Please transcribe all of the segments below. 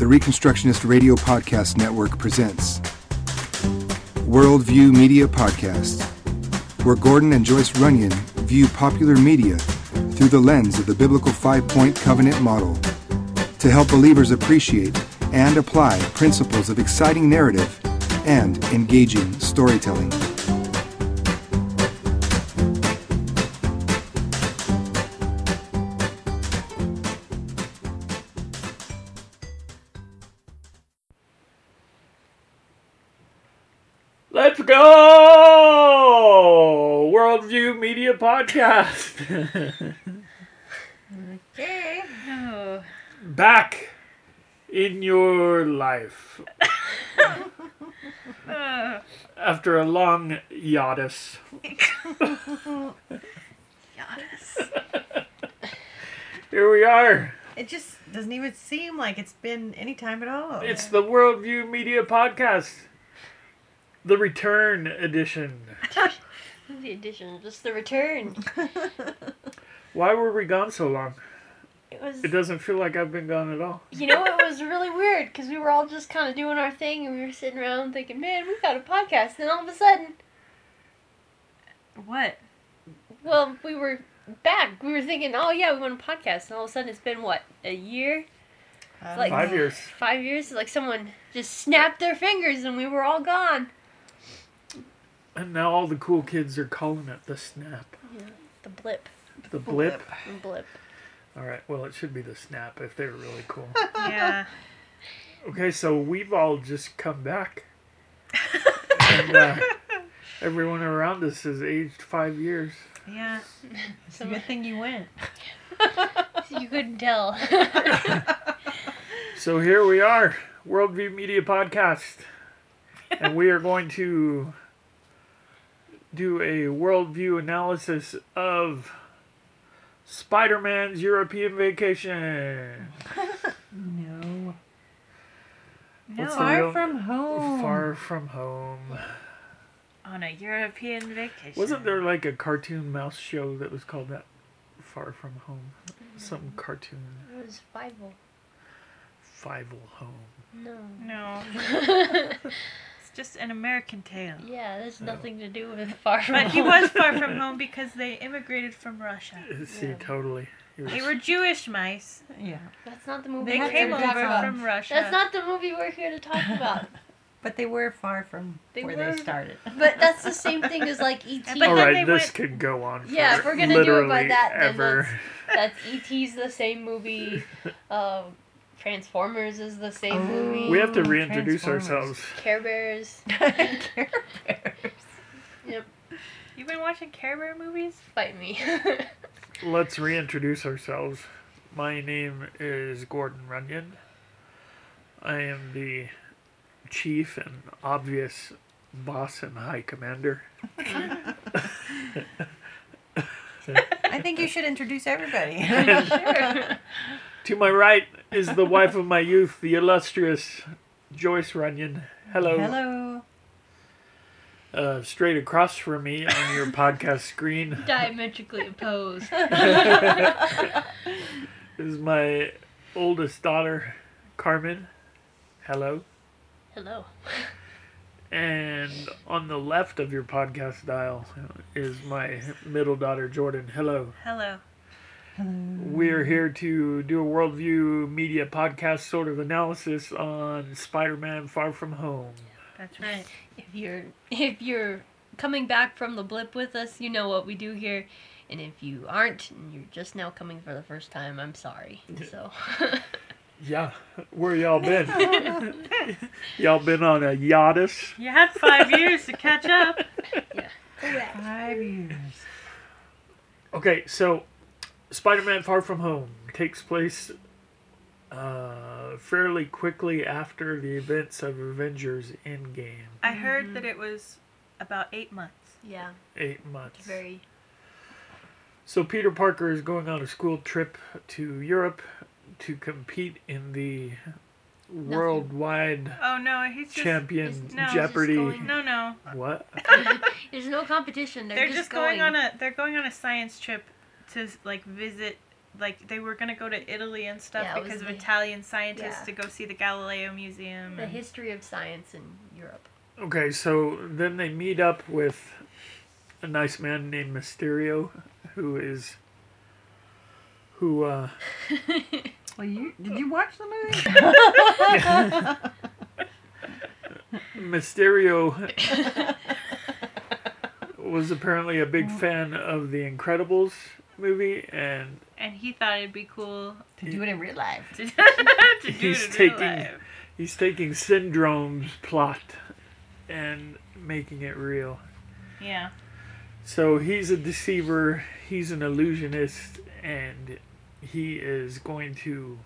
the Reconstructionist Radio Podcast Network presents Worldview Media Podcast, where Gordon and Joyce Runyon view popular media through the lens of the biblical five point covenant model to help believers appreciate and apply principles of exciting narrative and engaging storytelling. Podcast. Okay. Oh. Back in your life. After a long hiatus. Giannis. Here we are. It just doesn't even seem like it's been any time at all. It's the Worldview Media Podcast. The return edition. The addition, just the return. Why were we gone so long? It was, It doesn't feel like I've been gone at all. you know, it was really weird because we were all just kind of doing our thing and we were sitting around thinking, man, we got a podcast. And all of a sudden, what? well, we were back. We were thinking, oh yeah, we want a podcast. And all of a sudden, it's been what a year, Like- Five years. five years. Like someone just snapped their fingers and we were all gone. And now all the cool kids are calling it the snap. The blip, The blip. the blip. All right. Well, it should be the snap if they're really cool. Yeah. Okay, so we've all just come back. and uh, everyone around us has aged five years. Yeah. It's a good thing you went. You couldn't tell. So here we are, Worldview Media Podcast. And we are going to do a worldview analysis of Spider Man's European Vacation. No. What's the Far real- from home. Far from home. on a European vacation. Wasn't there like a cartoon mouse show that was called that? Far from home. Some mm. cartoon. it was Bible. Fievel home. No. No, it's just an American Tail. Yeah, there's nothing to do with far from But he was far from home because they immigrated from Russia. See, Yeah. totally. Was- They were Jewish mice. Yeah. That's not the movie. They we're came here to over talk about. from Russia. That's not the movie we're here to talk about. But they were far from They where were- they started. But that's the same thing as like E ET. But All then right, they this went- could go on. For Yeah, if we're gonna do it by that, then ever. that's ET's the same movie. Um, Transformers is the same Oh. movie. We have to reintroduce ourselves. Care Bears. Care Bears. Yep, You've been watching Care Bear movies? fight me. Let's reintroduce ourselves. My name is Gordon Runyon. I am the chief and obvious boss and high commander. I think you should introduce everybody. To my right is the wife of my youth, the illustrious Joyce Runyon. Hello. Hello. Uh, straight across from me on your podcast screen Diametrically opposed. is my oldest daughter, Carmen. Hello. Hello. And on the left of your podcast dial is my middle daughter, Jordan. Hello. Hello. We're here to do a worldview media podcast sort of analysis on Spider Man Far From Home. That's right. If you're if you're coming back from the blip with us, you know what we do here. And if you aren't, and you're just now coming for the first time, I'm sorry. So Yeah, where y'all been? y'all been on a yachtus? You had five years to catch up. Yeah, Five years. Okay, so Spider Man Far From Home takes place uh, fairly quickly after the events of Avengers Endgame. I heard that it was about eight months. yeah, Eight months. very So Peter Parker is going on a school trip to Europe to compete in the worldwide Oh no, he's just champion it's- no, it's just Jeopardy. going- no, no. What? There's no competition. They're, They're, just going, on a they're going on a science trip to like visit like they were gonna go to Italy and stuff Yeah, because of the- Italian scientists yeah. to go see the Galileo Museum. The and- history of science in Europe. Okay, so then they meet up with a nice man named Mysterio, who is who uh Well, you did you watch the movie? Mysterio was apparently a big fan of the Incredibles movie, and and he thought it'd be cool to do it in real life. to, to do He's it in real taking- life. he's taking Syndrome's plot and making it real. Yeah. So he's a deceiver, he's an illusionist, and he is going to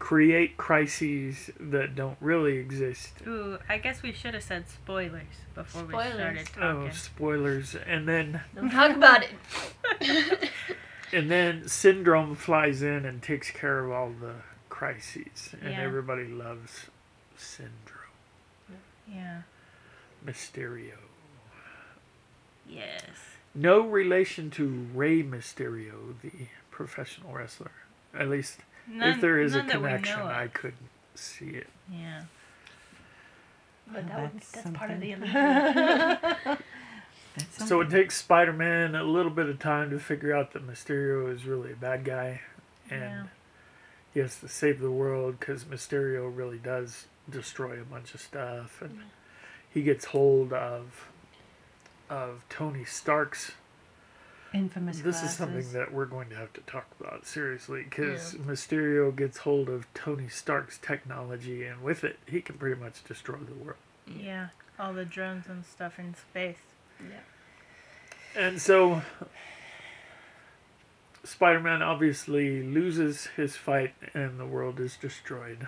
create crises that don't really exist. Ooh, I guess we should have said spoilers before we started oh, talking. Oh, spoilers. And then Don't talk about it. and then Syndrome flies in and takes care of all the crises, and Yeah. everybody loves Syndrome. yeah. Mysterio. Yes. No relation to Rey Mysterio, the professional wrestler. At least, None, if there is a none that we connection. I couldn't see it. Yeah. But that would, That's that's part of the illusion. So it takes Spider Man a little bit of time to figure out that Mysterio is really a bad guy, and Yeah. he has to save the world because Mysterio really does destroy a bunch of stuff, and he gets hold of of Tony Stark's. Infamous. This is something that we're going to have to talk about seriously because Mysterio gets hold of Tony Stark's technology, and with it, he can pretty much destroy the world. Yeah. All the drones and stuff in space. Yeah. And so Spider Man obviously loses his fight and the world is destroyed.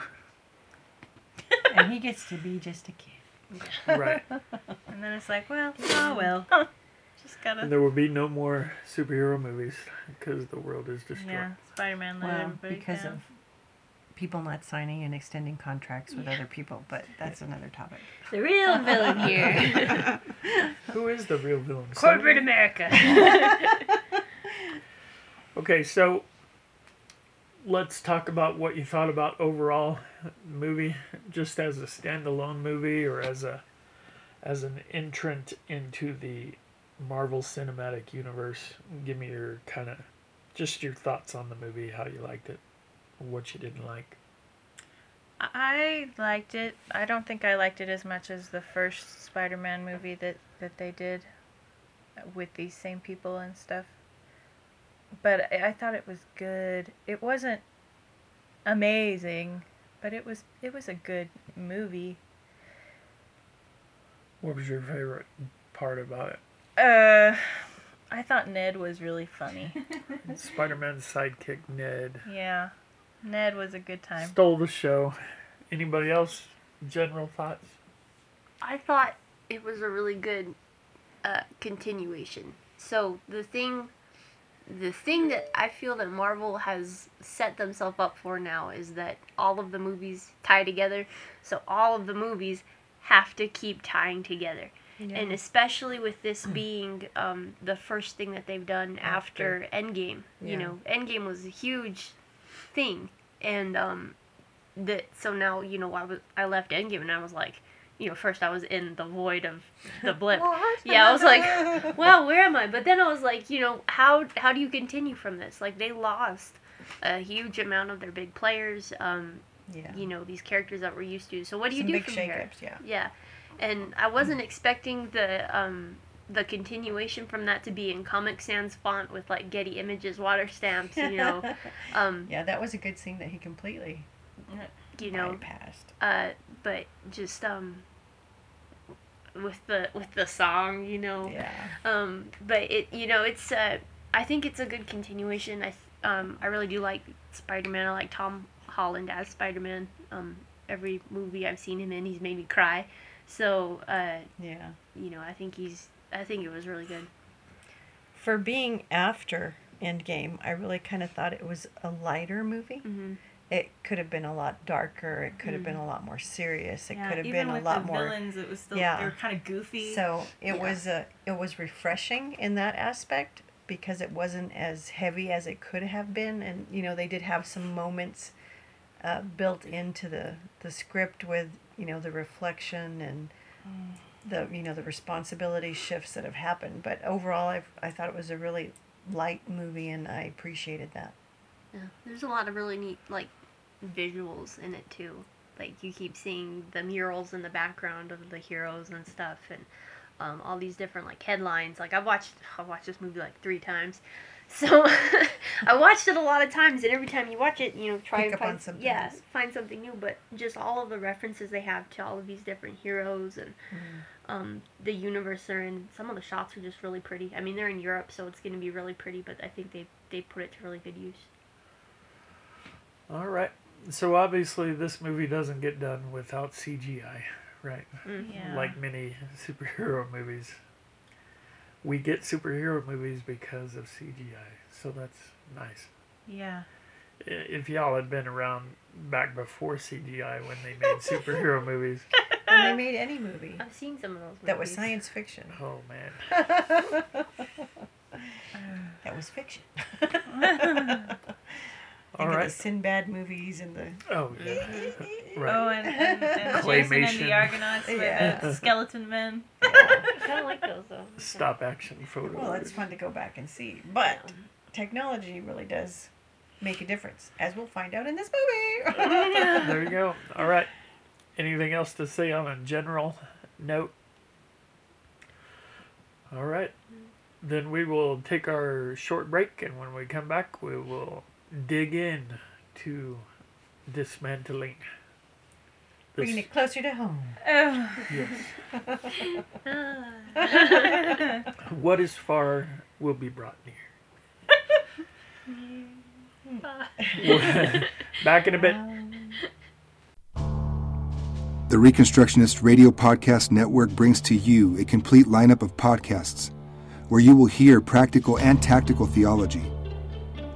and he gets to be just a kid. right. And then it's like, well, oh well. Just gotta. And there will be no more superhero movies because the world is destroyed. Yeah. Spider Man let Well, everybody because down. of people not signing and extending contracts with Yeah. other people, but that's another topic. The real villain here. Who is the real villain? Corporate Sony? America. Okay, so let's talk about what you thought about overall movie, just as a standalone movie or as a as an entrant into the Marvel Cinematic Universe. Give me your kind of just your thoughts on the movie, how you liked it, what you didn't like. I liked it. I don't think I liked it as much as the first Spider Man movie that, that they did with these same people and stuff. But I, I thought it was good. It wasn't amazing, but it was it was a good movie. What was your favorite part about it? Uh I thought Ned was really funny. Spider-Man's sidekick Ned yeah. Ned was a good time. stole the show. Anybody else? General thoughts? I thought it was a really good uh, continuation. So the thing, the thing that I feel that Marvel has set themselves up for now is that all of the movies tie together. So all of the movies have to keep tying together. And especially with this being um, the first thing that they've done after, Endgame. You know, Endgame was a huge thing, and um, that so now you know I was I left Endgame and I was like, you know, first I was in the void of the blip. yeah, I was like, well, where am I? But then I was like, you know, how how do you continue from this? Like they lost a huge amount of their big players. Um, Yeah. you know, these characters that we're used to. So what do you do big from here? yeah. Yeah, and I wasn't expecting the um the continuation from that to be in Comic Sans font with like Getty Images water stamps. You know, um, yeah, that was a good scene that he completely you know, bypassed. uh, but just um with the with the song, you know, Yeah. um, but it you know it's uh I think it's a good continuation. I th- um I really do like Spider Man. I like Tom Holland as Spider Man. Um, every movie I've seen him in, he's made me cry. So uh, Yeah. you know, I think he's I think it was really good. For being after Endgame, I really kind of thought it was a lighter movie. hmm It could have been a lot darker. It could have been a lot more serious. It Yeah, could have been a lot the more. villains, it was still Yeah. they were kind of goofy. So it Yeah. was a it was refreshing in that aspect. because it wasn't as heavy as it could have been, and you know they did have some moments uh, built into the the script with you know the reflection and the you know the responsibility shifts that have happened. But overall, I I thought it was a really light movie, and I appreciated that. Yeah, there's a lot of really neat like visuals in it too. Like you keep seeing the murals in the background of the heroes and stuff, and um, all these different like headlines. Like I've watched I've watched this movie like three times, so I watched it a lot of times. And every time you watch it, you know, try Pick and up find on something yeah, else. find something new. But just all of the references they have to all of these different heroes and um, the universe they're in. Some of the shots are just really pretty. I mean, they're in Europe, so it's going to be really pretty. But I think they they put it to really good use. All right. So obviously, this movie doesn't get done without CGI, right? Yeah. Like many superhero movies. We get superhero movies because of CGI, so that's nice. yeah. If y'all had been around back before CGI when they made superhero movies, when they made any movie I've seen some of those. that was science fiction. oh man. That was fiction. All Think of right. the Sinbad movies and the Oh yeah. Oh, Right. and, and, and Jason and Claymation. the Argonauts with Yeah. the skeleton men. I kind of like those though. Stop action photos. well, it's fun to go back and see. But technology really does make a difference, as we'll find out in this movie. There you go. All right. Anything else to say on a general note? All right. Then we will take our short break, and when we come back, we will dig in to dismantling. Bringing it closer to home. Oh. yes. What is far will be brought near. back in a bit. The Reconstructionist Radio Podcast Network brings to you a complete lineup of podcasts where you will hear practical and tactical theology.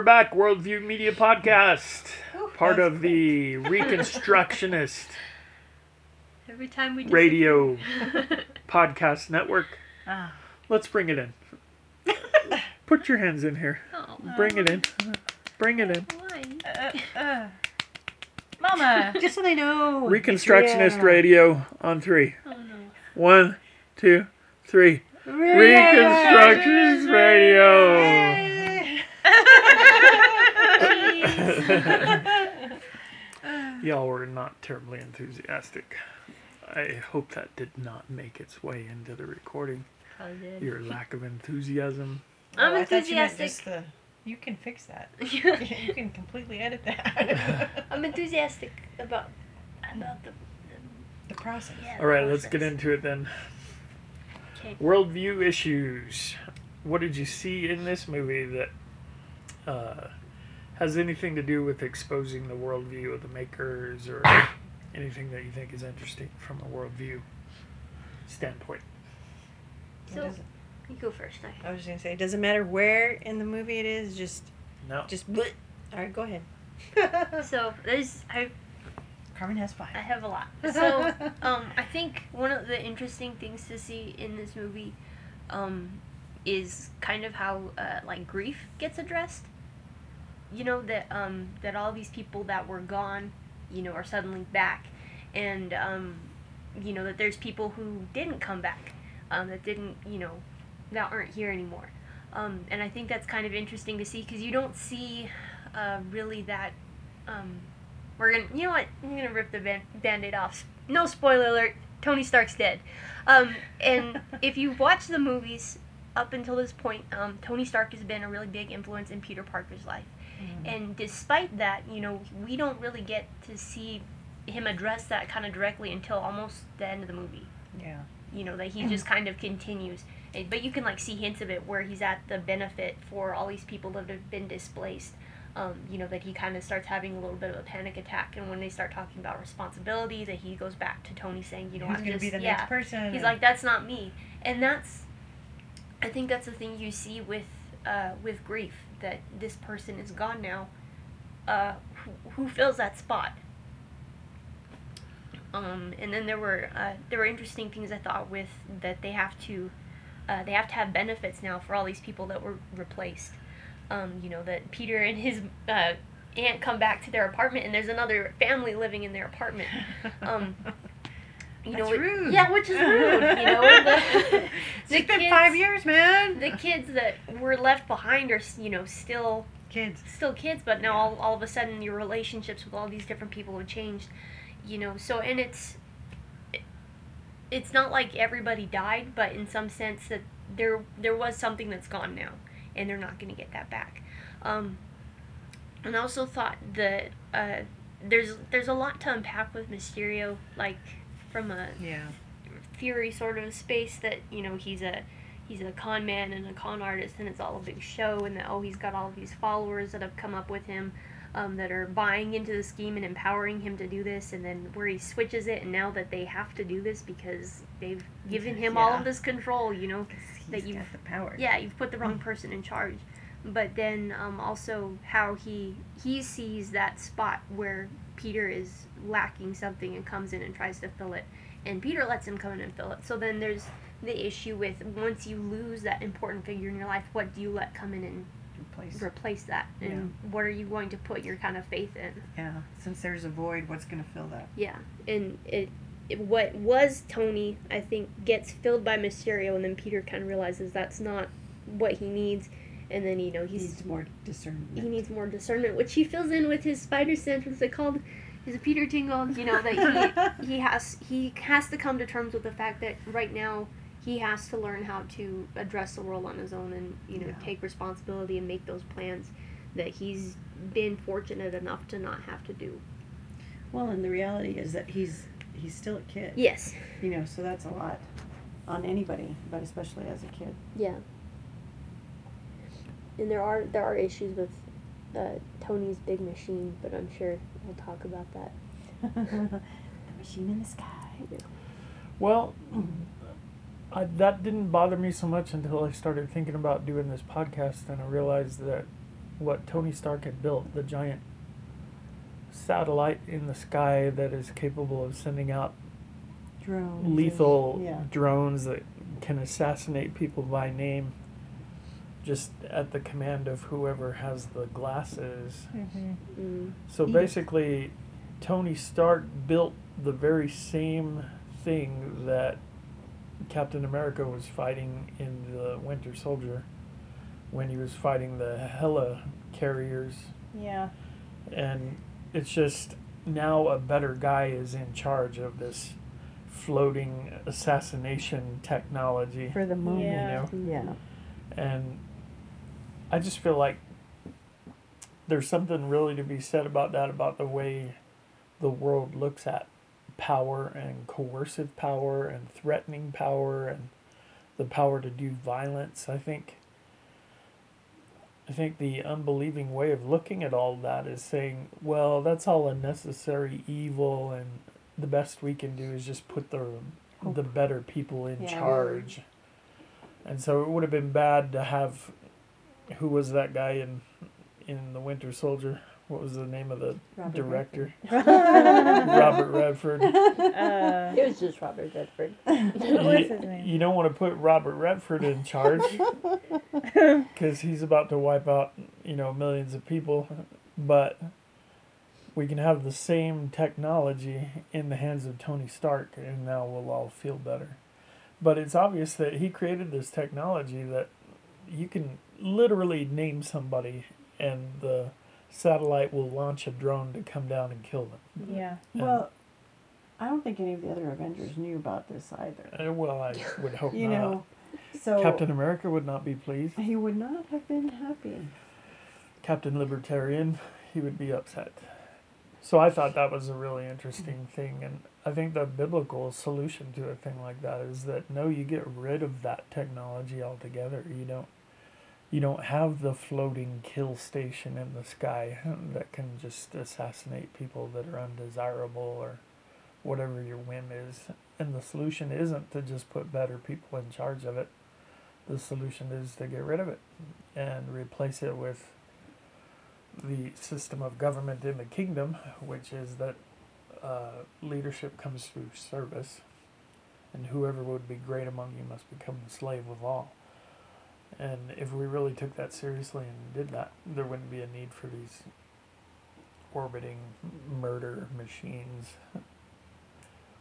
We're back, Worldview Media Podcast, part that of the Reconstructionist Every time we Radio Podcast Network. Ah. Let's bring it in. Put your hands in here. Oh, Bring it in. Bring it in. Uh, uh. Mama. Just so they know. Reconstructionist Yeah. Radio on three. Oh no. One, two, three. Reconstructionist Radio. Y'all were not terribly enthusiastic. I hope that did not make its way into the recording. Probably did. Your lack of enthusiasm. I'm Oh, I thought you meant enthusiastic. just the- you can fix that. you can completely edit that. I'm enthusiastic about about the. the process. Yeah, All right, let's get into it then. Okay. Worldview issues. What did you see in this movie that uh, has anything to do with exposing the worldview of the makers or anything that you think is interesting from a worldview standpoint? So you go first. I, I was just gonna say, it doesn't matter where in the movie it is. Just, No. just. bleh. All right, go ahead. so there's I Carmen has five. I have a lot. So, um, I think one of the interesting things to see in this movie, um, is kind of how uh, like grief gets addressed. You know that um, that all these people that were gone, you know, are suddenly back, and um, you know that there's people who didn't come back, um, that didn't, you know, that aren't here anymore. Um, and I think that's kind of interesting to see because you don't see uh, really that. Um, we're gonna, you know what? I'm gonna rip the ban- band-aid off. No spoiler alert. Tony Stark's dead. Um, and if you watch the movies up until this point, um, Tony Stark has been a really big influence in Peter Parker's life. And despite that, you know, we don't really get to see him address that kind of directly until almost the end of the movie. Yeah. You know, that he just kind of continues. But you can like see hints of it where he's at the benefit for all these people that have been displaced. Um, you know, that he kind of starts having a little bit of a panic attack. And when they start talking about responsibility, that he goes back to Tony saying, you know, Who's I'm gonna just, be the yeah. next person? He's like, that's not me, and that's, I think that's the thing you see with, uh, with grief that this person is gone now. Uh, who, who fills that spot? Um, and then there were uh, there were interesting things I thought with that they have to, uh, they have to have benefits now for all these people that were replaced. Um, you know that Peter and his uh, aunt come back to their apartment, and there's another family living in their apartment. Um, you That's know, rude. Yeah, which is rude. You know, the, the It's been kids, five years, man. the kids that were left behind are you know still Kids. still kids, but now all, all of a sudden your relationships with all these different people have changed. You know, so and it's it- it's not like everybody died, but in some sense that there there was something that's gone now, and they're not going to get that back. Um, and I also thought that uh, there's there's a lot to unpack with Mysterio, like from a Yeah. Fury sort of space that you know he's a he's a con man and a con artist and it's all a big show and that oh he's got all these followers that have come up with him um, that are buying into the scheme and empowering him to do this and then where he switches it and now that they have to do this because they've given him all of this control you know that you've got the power. yeah you've put the wrong person in charge but then um, also how he he sees that spot where peter is lacking something and comes in and tries to fill it. And peter lets him come in and fill it. So then there's the issue with once you lose that important figure in your life what do you let come in and Replace. replace that? And what are you going to put your kind of faith in? Yeah. Since there's a void, what's gonna fill that? yeah, and it, it what was Tony, I think, gets filled by Mysterio, and then Peter kind of realizes that's not what he needs, and then you know He needs more discernment. he needs more discernment, which he fills in with his spider sense. What's it called? His Peter Tingle. You know that he he has he has to come to terms with the fact that right now he has to learn how to address the world on his own and you know Yeah. take responsibility and make those plans that he's been fortunate enough to not have to do. Well, and the reality is that he's he's still a kid. Yes. You know, so that's a lot on anybody, but especially as a kid. Yeah. And there are there are issues with uh, Tony's big machine, but I'm sure we'll talk about that. the machine in the sky. Well, I, that didn't bother me so much until I started thinking about doing this podcast, and I realized that what Tony Stark had built, the giant satellite in the sky that is capable of sending out Drones. lethal Yeah. drones that can assassinate people by name, just at the command of whoever has the glasses. Mm-hmm. Mm. So basically, Tony Stark built the very same thing that Captain America was fighting in the Winter Soldier when he was fighting the Hela carriers. Yeah. And it's just now a better guy is in charge of this floating assassination technology. For the moment. Yeah. You know? Yeah. And I just feel like there's something really to be said about that, about the way the world looks at power and coercive power and threatening power and the power to do violence. I think I think the unbelieving way of looking at all that is saying, well, that's all unnecessary evil and the best we can do is just put the the better people in Yeah. charge. And so it would have been bad to have who was that guy in in the Winter Soldier? What was the name of the Robert director? Robert Redford. Uh, It was just Robert Redford. you, you don't want to put Robert Redford in charge because he's about to wipe out, you know, millions of people. But we can have the same technology in the hands of Tony Stark, and now we'll all feel better. But it's obvious that he created this technology that you can literally name somebody and the satellite will launch a drone to come down and kill them. Yeah. And- Well, I don't think any of the other Avengers knew about this either. Uh, well, I would hope You not. know, so Captain America would not be pleased. he would not have been happy. Captain Libertarian, he would be upset. So I thought that was a really interesting thing, and I think the biblical solution to a thing like that is that no, you get rid of that technology altogether. You don't, you don't have the floating kill station in the sky that can just assassinate people that are undesirable or whatever your whim is. And the solution isn't to just put better people in charge of it. The solution is to get rid of it and replace it with the system of government in the kingdom, which is that uh, leadership comes through service, and whoever would be great among you must become the slave of all. And if we really took that seriously and did that, there wouldn't be a need for these orbiting murder machines.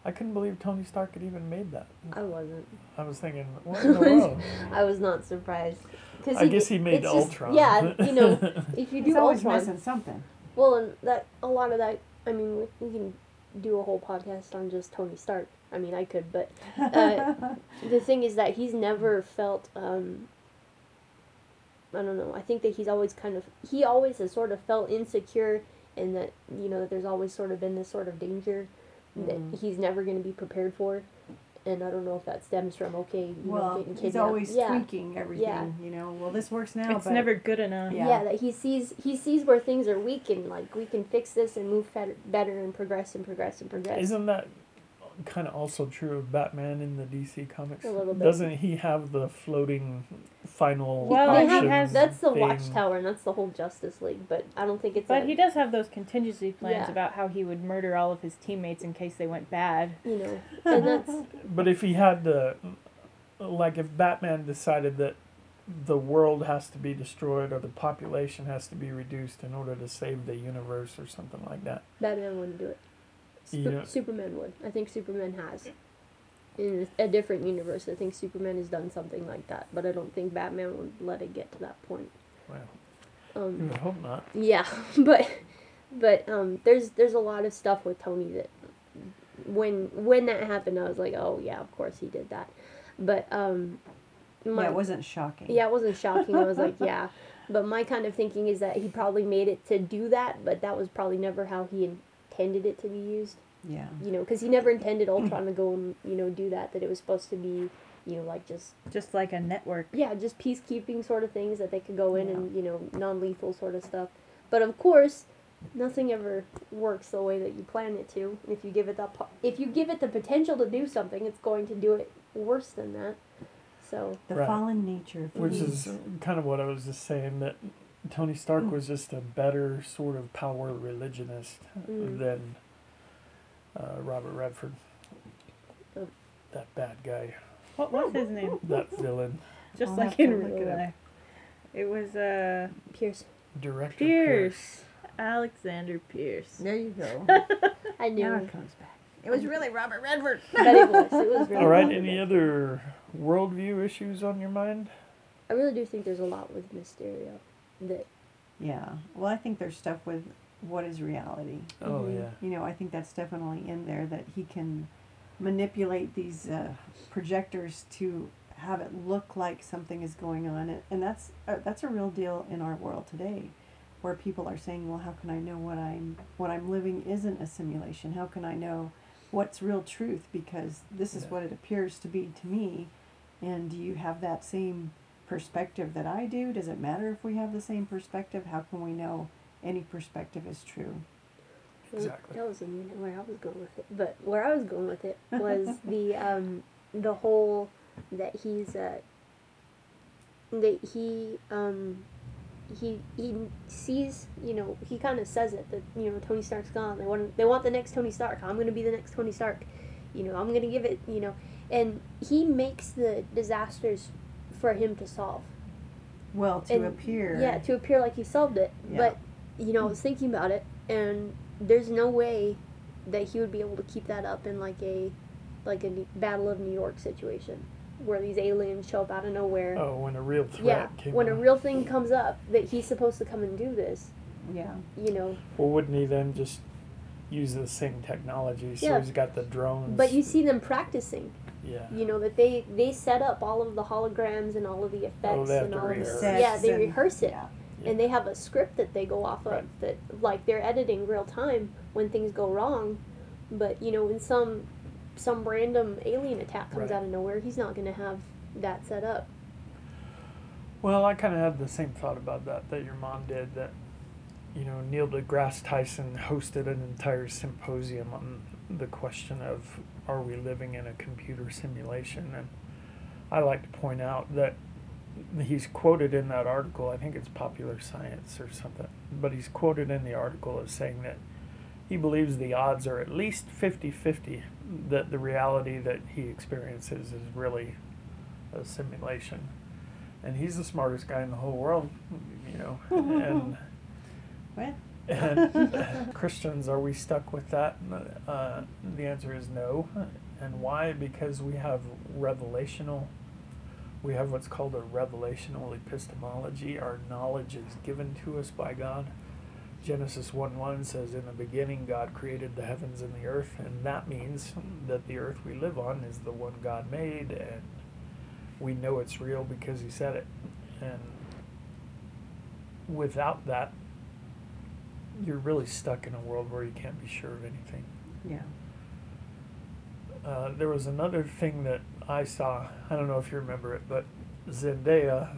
I couldn't believe Tony Stark had even made that. I wasn't. I was thinking, what in the world? I was not surprised. Cause I guess he made it's just- Ultron. yeah, you know, if you He's do always Ultron, missing something. well, and that a lot of that. I mean, we, we can do a whole podcast on just Tony Stark. I mean, I could, but uh, the thing is that he's never felt. Um, I don't know. I think that he's always kind of he always has sort of felt insecure, and that you know that there's always sort of been this sort of danger that Mhm. he's never going to be prepared for, and I don't know if that stems from okay, you know, well, getting he's always yeah. tweaking everything. Yeah. You know, well, this works now, It's but never good enough. Yeah. Yeah. that he sees he sees where things are weak and like we can fix this and move better, better and progress and progress and progress. Isn't that kind of also true of Batman in the DC comics? A little bit. Doesn't he have the floating final Well, they he have has- that's the thing? Watchtower and that's the whole Justice League, but I don't think it's But a, he does have those contingency plans Yeah. about how he would murder all of his teammates in case they went bad. you know, and that's But if he had the, like, if Batman decided that the world has to be destroyed or the population has to be reduced in order to save the universe or something like that, Batman wouldn't do it. Sup- Yeah. Superman would. I think Superman has. In a different universe, I think Superman has done something like that, but I don't think Batman would let it get to that point. Wow. you Um, would hope not. Yeah, but but um, there's there's a lot of stuff with Tony that when when that happened, I was like, oh yeah, of course he did that. But um, my, yeah, it wasn't shocking. yeah, it wasn't shocking. I was like, yeah. But my kind of thinking is that he probably made it to do that, but that was probably never how he intended it to be used. Yeah. You know, because he never intended Ultron to go and you know do that. That it was supposed to be, you know, like just Just like a network. yeah, just peacekeeping sort of things that they could go in and you know non-lethal sort of stuff. But of course, nothing ever works the way that you plan it to. If you give it that, po- if you give it the potential to do something, it's going to do it worse than that. So The Right. fallen nature of Which is kind of what I was just saying that Tony Stark was just a better sort of power religionist Mm. than uh, Robert Redford. Oh. That bad guy, What was his name? that villain, Just I'll like in real life. It was uh Pierce, director Pierce. Alexander Pierce. There you go. I knew now it comes back. It was really Robert Redford. that it was. It was really. All right, Robert any Redford. other worldview issues on your mind? I really do think there's a lot with Mysterio that Yeah. Well, I think there's stuff with what is reality. Oh Mhm. yeah. You know, I think that's definitely in there that he can manipulate these uh, projectors to have it look like something is going on, and, and that's uh, that's a real deal in our world today, where people are saying, "Well, how can I know what I'm what I'm living isn't a simulation? How can I know what's real truth? Because this is what it appears to be to me." And do you have that same perspective that I do? Does it matter if we have the same perspective? How can we know any perspective is true? Exactly. That wasn't even where I was going with it. But where I was going with it was the um the whole that he's uh that he um he he sees you know he kind of says it that you know Tony Stark's gone. They want they want the next Tony Stark. I'm gonna be the next Tony Stark. You know I'm gonna give it. You know, and he makes the disasters for him to solve. Well, to And- appear. Yeah, to appear like he solved it. Yeah. But you know, I was thinking about it, and there's no way that he would be able to keep that up in like a like a Battle of New York situation where these aliens show up out of nowhere. Oh, when a real threat yeah, came when a real thing comes up that he's supposed to come and do this, Yeah. you know. Well, wouldn't he then just use the same technology? So Yeah. he's got the drones. But you see them practicing. Yeah. You know that they they set up all of the holograms and all of the oh, effects Oh, and all of the rehearse. yeah they and- rehearse it Yeah. and they have a script that they go off of Right. that like they're editing real time when things go wrong but you know when some some random alien attack comes Right. out of nowhere he's not going to have that set up Well, I kind of had the same thought about that that your mom did. That you know, Neil deGrasse Tyson hosted an entire symposium on the question of are we living in a computer simulation, and I like to point out that he's quoted in that article. I think it's Popular Science or something, but he's quoted in the article as saying that he believes the odds are at least 50-50 that the reality that he experiences is really a simulation and he's the smartest guy in the whole world, you know. And What? And Christians, are we stuck with that? Uh, the answer is no. And why? Because we have revelational. We have what's called a revelational epistemology. Our knowledge is given to us by God. Genesis 1 1 says, In the beginning, God created the heavens and the earth, and that means that the earth we live on is the one God made, and we know it's real because He said it. And without that, you're really stuck in a world where you can't be sure of anything. Yeah. Uh, there was another thing that I saw. I don't know if you remember it, but Zendaya,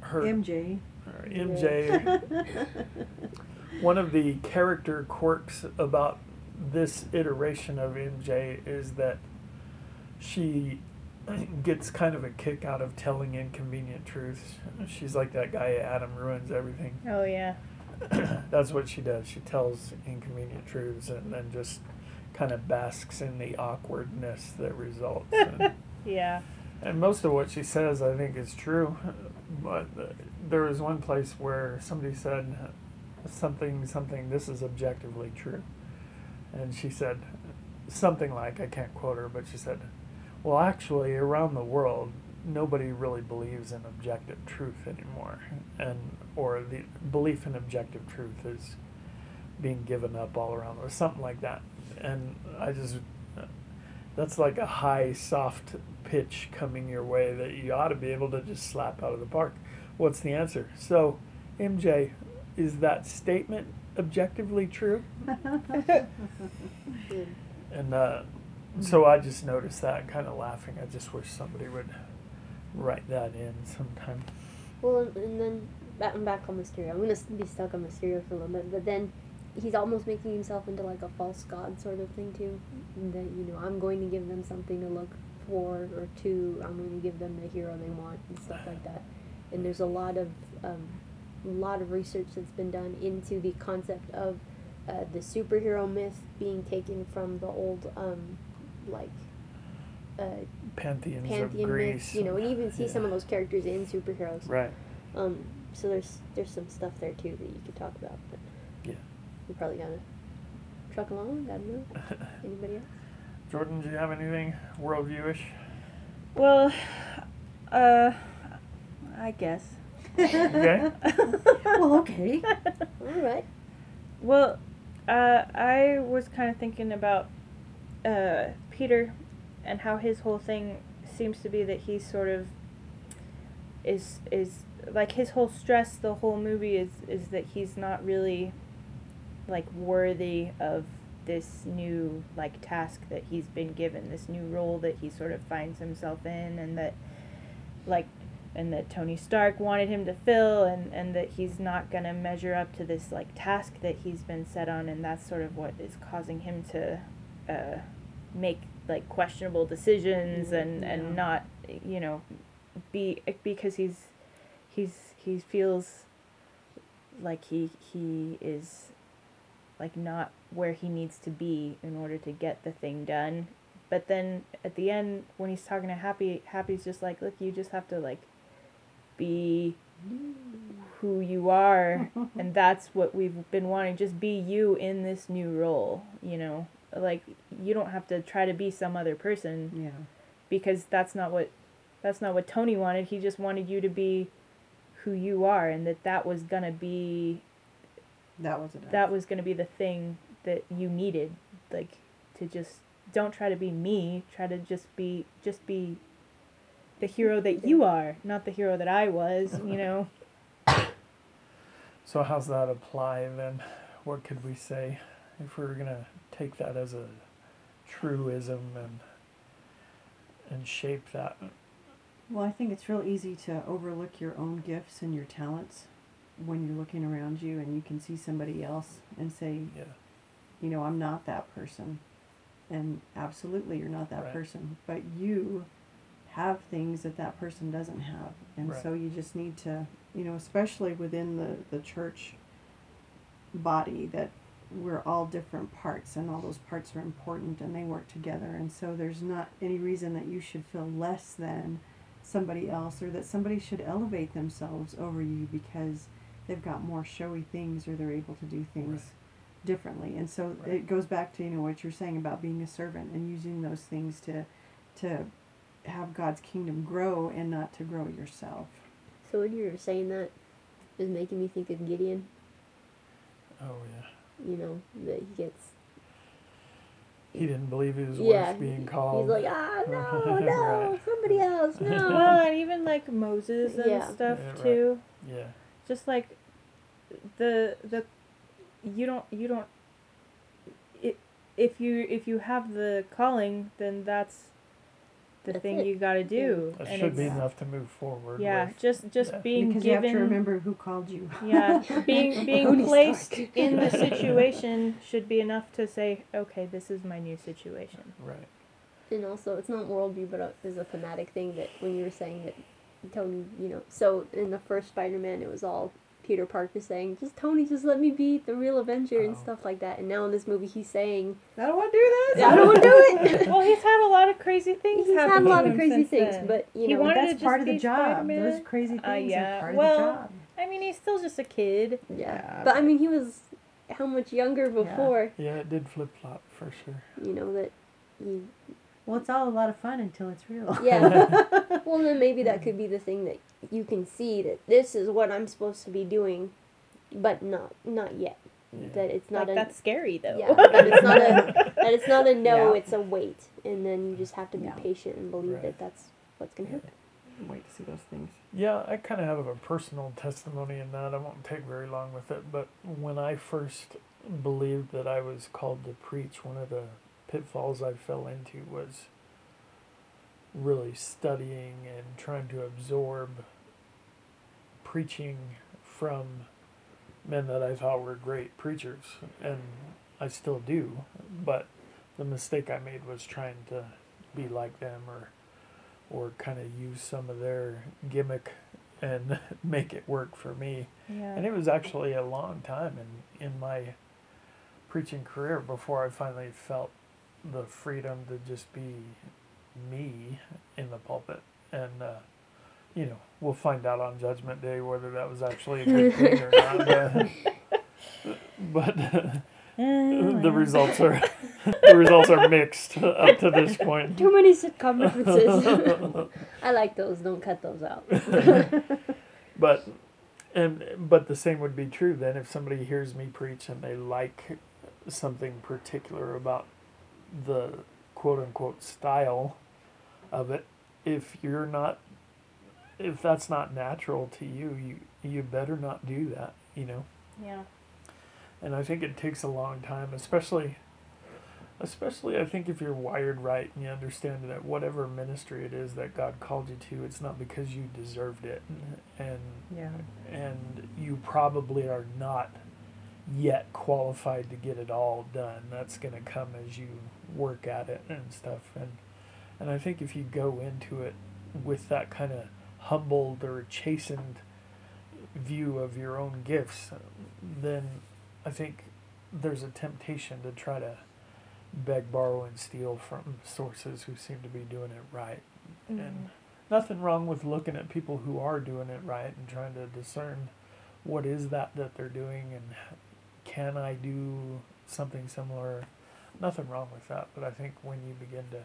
her MJ. or MJ, one of the character quirks about this iteration of MJ is that she gets kind of a kick out of telling inconvenient truths. She's like that guy Adam ruins everything. Oh yeah. That's what she does. She tells inconvenient truths and then just kind of basks in the awkwardness that results. And, Yeah. and most of what she says, I think, is true. But there was one place where somebody said something, something, this is objectively true. And she said something like, I can't quote her, but she said, well, actually, around the world, nobody really believes in objective truth anymore. And, or the belief in objective truth is being given up all around, or something like that. And I just, that's like a high, soft pitch coming your way that you ought to be able to just slap out of the park. What's the answer? So, MJ, is that statement objectively true? And uh, so I just noticed that, kind of laughing. I just wish somebody would write that in sometime. well and then back, I'm back on Mysterio I'm going to be stuck on Mysterio for a little bit but then he's almost making himself into like a false god sort of thing too that you know I'm going to give them something to look for or to I'm going to give them the hero they want and stuff like that and there's a lot of um, a lot of research that's been done into the concept of uh, the superhero myth being taken from the old um, like uh, Pantheons pantheon of Greece. myths you know and even see Yeah. some of those characters in superheroes Right. um, so there's there's some stuff there too that you could talk about but Yeah. we probably gotta truck along I don't know anybody else Jordan, do you have anything worldviewish? Well, uh, I guess. Okay. well, okay. all right Well, uh, I was kind of thinking about uh, Peter and how his whole thing seems to be that he's sort of is is like his whole stress the whole movie is is that he's not really like worthy of this new like task that he's been given this new role that he sort of finds himself in and that like and that Tony Stark wanted him to fill and and that he's not going to measure up to this like task that he's been set on and that's sort of what is causing him to uh, make like questionable decisions and Yeah. and not you know be because he's he's he feels like he he is like not where he needs to be in order to get the thing done but then at the end when he's talking to happy happy's just like look you just have to like be who you are and that's what we've been wanting just be you in this new role you know like you don't have to try to be some other person Yeah. because that's not what that's not what Tony wanted. He just wanted you to be who you are and that that was going to be That was enough. that was going to be the thing that you needed like to just don't try to be me, try to just be just be the hero that you are, not the hero that I was, you know. So how's that apply then? What could we say if we were gonna take that as a truism and and shape that? Well, I think it's real easy to overlook your own gifts and your talents when you're looking around you and you can see somebody else and say, Yeah. you know, I'm not that person. And absolutely, you're not that Right. person. But you have things that that person doesn't have. And Right. so you just need to, you know, especially within the, the church body, that we're all different parts and all those parts are important and they work together. And so there's not any reason that you should feel less than somebody else or that somebody should elevate themselves over you because they've got more showy things or they're able to do things differently. And so Right. it goes back to you know what you're saying about being a servant and using those things to to have God's kingdom grow and not to grow yourself. So when you were saying that, it was making me think of Gideon. Oh yeah. You know that he gets. He didn't believe he was Yeah, worth being called. He's called. like, ah, no, no, Right. somebody else, no. well, and even like Moses and Yeah. stuff Yeah, right. too. yeah. Just like the the you don't you don't it, if you if you have the calling, then that's the That's thing it. you got to do. That and should be enough to move forward. Yeah, with. just just Yeah. being because you have to remember who called you. yeah, being being placed in the situation should be enough to say, okay, this is my new situation. Right. And also, it's not worldview, but it is a thematic thing that when you were saying that Tony, you know, so in the first Spider-Man, it was all Peter Parker saying, "Just Tony, just let me be the real Avenger" and Oh. stuff like that. And now in this movie, he's saying, I don't want to do this. "I don't want to do it." well, he's had a lot of crazy things. He's had a lot of crazy things, then. but you He know, wanted to That's just part of be the job. Spider-Man. Those crazy things Uh, yeah. are part Well, of the job. I mean, he's still just a kid. yeah. Yeah, But I mean, he was how much younger before? Yeah, it did flip flop for sure. You know that. You, Well, it's all a lot of fun until it's real. yeah. well, then maybe that could be the thing that you can see that this is what I'm supposed to be doing, but not not yet. Yeah. That it's not Like a that's scary though. Yeah, that it's not a that it's not a no, Yeah. it's a wait, and then you just have to be Yeah. patient and believe Right. that that's what's gonna happen. Wait to see those things. Yeah, I kind of have a personal testimony in that. I won't take very long with it, but when I first believed that I was called to preach, one of the pitfalls I fell into was really studying and trying to absorb preaching from men that I thought were great preachers, and I still do. But the mistake I made was trying to be like them or or kind of use some of their gimmick and make it work for me. Yeah. And it was actually a long time in in my preaching career before I finally felt the freedom to just be me in the pulpit. And uh, you know, we'll find out on Judgment Day whether that was actually a good thing or not. uh, but the results are the results are mixed up to this point. Too many sitcom references. I like those. Don't cut those out. But and but the same would be true then if somebody hears me preach and they like something particular about the quote unquote style of it. If you're not if that's not natural to you, you you better not do that, you know. yeah. And I think it takes a long time, especially especially I think if you're wired right and you understand that whatever ministry it is that God called you to, it's not because you deserved it and Yeah. and you probably are not yet qualified to get it all done. That's going to come as you work at it and stuff. And and I think if you go into it with that kind of humbled or chastened view of your own gifts, then I think there's a temptation to try to beg, borrow, and steal from sources who seem to be doing it right. And mm-hmm. nothing wrong with looking at people who are doing it right and trying to discern what is that that they're doing and can I do something similar. nothing wrong with that. But I think when you begin to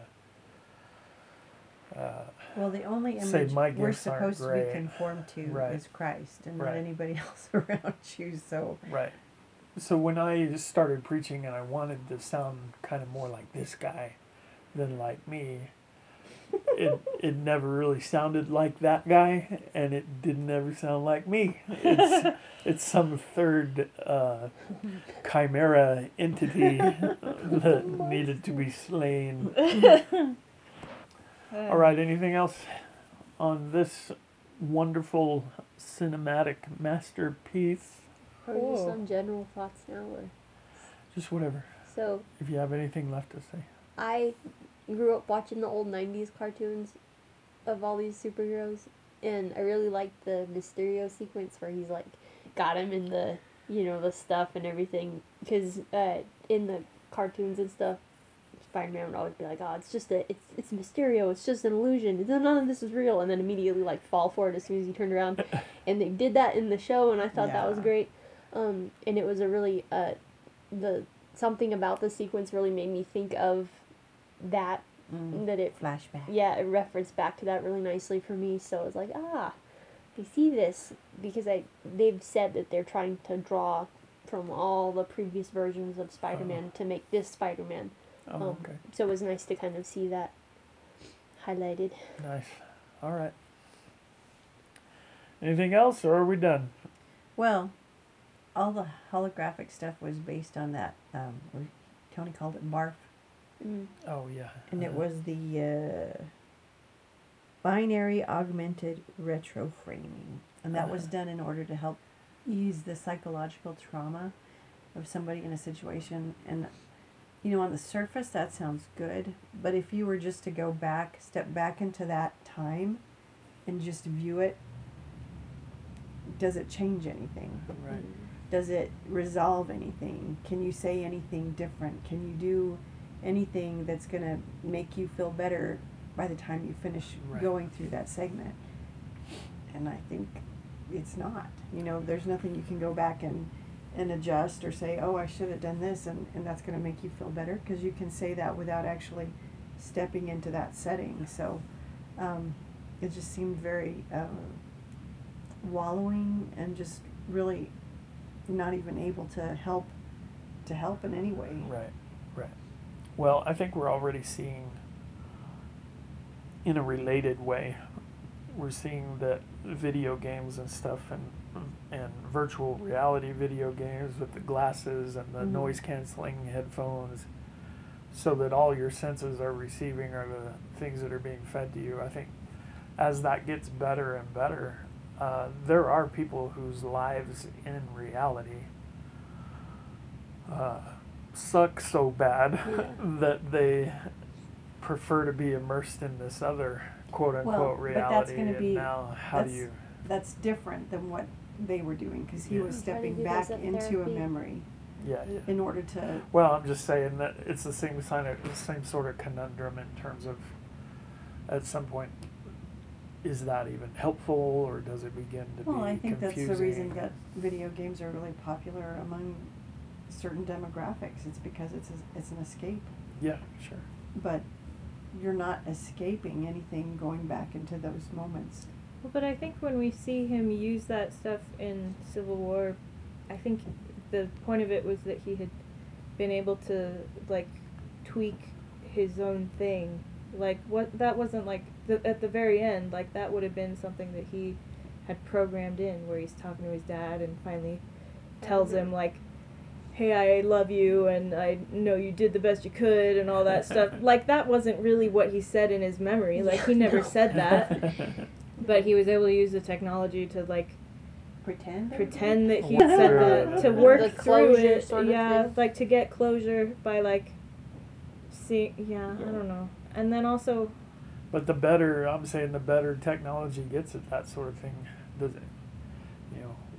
uh, Well, the only image we're supposed to be conformed to Right. is Christ and Right. not anybody else around you. So Right. So when I started preaching and I wanted to sound kind of more like this guy than like me, it it never really sounded like that guy, and it didn't ever sound like me. It's it's some third uh, chimera entity that needed to be slain. All right. Anything else on this wonderful cinematic masterpiece? Or just some general thoughts now. Or Just whatever. so If you have anything left to say. I grew up watching the old '90s cartoons of all these superheroes, and I really liked the Mysterio sequence where he's like got him in the you know the stuff and everything. Because uh, in the cartoons and stuff, Spider-Man would always be like, "Oh, it's just a it's it's Mysterio. It's just an illusion. None of this is real," and then immediately like fall for it as soon as he turned around. and they did that in the show, and I thought that was great. Um, and it was a really uh, the something about the sequence really made me think of that mm, that it flashback. yeah it referenced back to that really nicely for me so it was like ah they see this because I they've said that they're trying to draw from all the previous versions of Spider-Man to make this Spider-Man Oh, Um, okay. so it was nice to kind of see that highlighted Nice. All right. Anything else, or are we done? Well, all the holographic stuff was based on that. Um, or Tony called it BARF, mm. Oh yeah. and it Uh, was the uh, binary augmented retro framing, and that was Uh-huh. done in order to help ease the psychological trauma of somebody in a situation. And you know, on the surface, that sounds good, but if you were just to go back, step back into that time, and just view it, does it change anything? Right. does it resolve anything can you say anything different can you do anything that's going to make you feel better by the time you finish Right. going through that segment and i think it's not you know there's nothing you can go back and and adjust or say oh i should have done this and, and that's going to make you feel better because you can say that without actually stepping into that setting so um, it just seemed very uh, wallowing and just really not even able to help to help in any way. Right. Right. Well, I think we're already seeing, in a related way, we're seeing that video games and stuff and and virtual reality video games with the glasses and the Mhm. noise canceling headphones so that all your senses are receiving are the things that are being fed to you. I think as that gets better and better, uh, there are people whose lives in reality uh, suck so bad Yeah. that they prefer to be immersed in this other quote unquote but that's reality. gonna and be- now, how do that's- you? That's different than what they were doing because he Yeah. was Try to stepping do back this at into a therapy. memory Yeah, yeah. in order to. Well, I'm just saying that it's the same kind of the same sort of conundrum in terms of at some point is that even helpful or does it begin to Well, be I think confusing? that's the reason that video games are really popular among certain demographics. It's because it's a, it's an escape, Yeah, sure. but you're not escaping anything going back into those moments. Well, but I think when we see him use that stuff in Civil War, I think the point of it was that he had been able to like tweak his own thing. Like what that wasn't like the, at the very end. Like that would have been something that he had programmed in, where he's talking to his dad and finally tells him mm-hmm. like, "Hey, I love you, and I know you did the best you could, and all that stuff." Like that wasn't really what he said in his memory. Like he never No. said that but he was able to use the technology to like Pretend. pretend that he said that to work The through it sort of yeah thing. like to get closure by like see yeah, i don't know and then also But the better, I'm saying, the better technology gets at that sort of thing, does it? You know,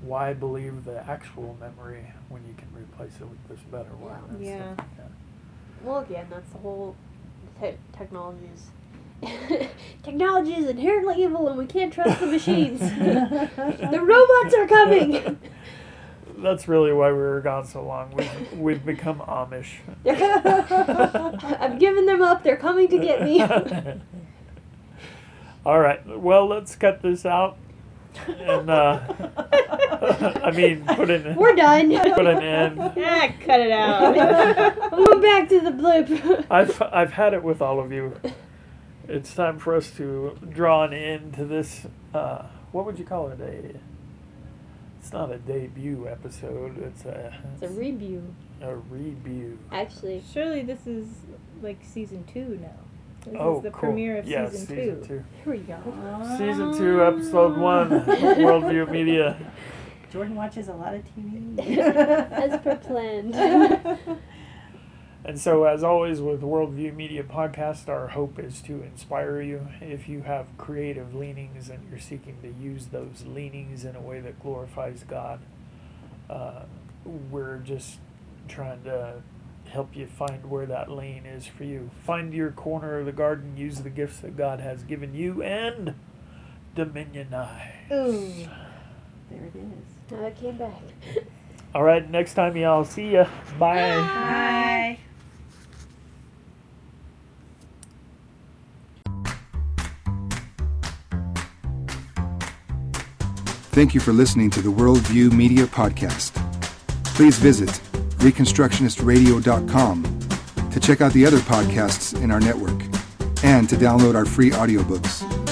why believe the actual memory when you can replace it with this better one? and Yeah. stuff? Well, again, that's the whole te- technology is. technology is inherently evil, and we can't trust the machines. the robots are coming. that's really why we were gone so long. We've, we've become Amish. I've given them up. They're coming to get me. All right. Well, let's cut this out. And uh, I mean, put an We're done. put an end. Ah, cut it out. I'm going back to the bloop. I've I've had it with all of you. It's time for us to draw an end to this. Uh, what would you call it? A. It's not a debut episode. It's a. It's a review, a review. actually. Surely this is like season two now. This Oh, is the cool. yeah, of yeah, season, season two. two. Here we go. Season two, episode one. Worldview Media. Jordan watches a lot of TV. As per planned. And so, as always, with Worldview Media Podcast, our hope is to inspire you. If you have creative leanings and you're seeking to use those leanings in a way that glorifies God, uh, we're just trying to help you find where that lane is for you. Find your corner of the garden, use the gifts that God has given you, and dominionize. Ooh. there it is. Now it came back. All right, next time, y'all. See ya. Bye. Bye. Thank you for listening to the Worldview Media Podcast. Please visit ReconstructionistRadio.com to check out the other podcasts in our network and to download our free audiobooks.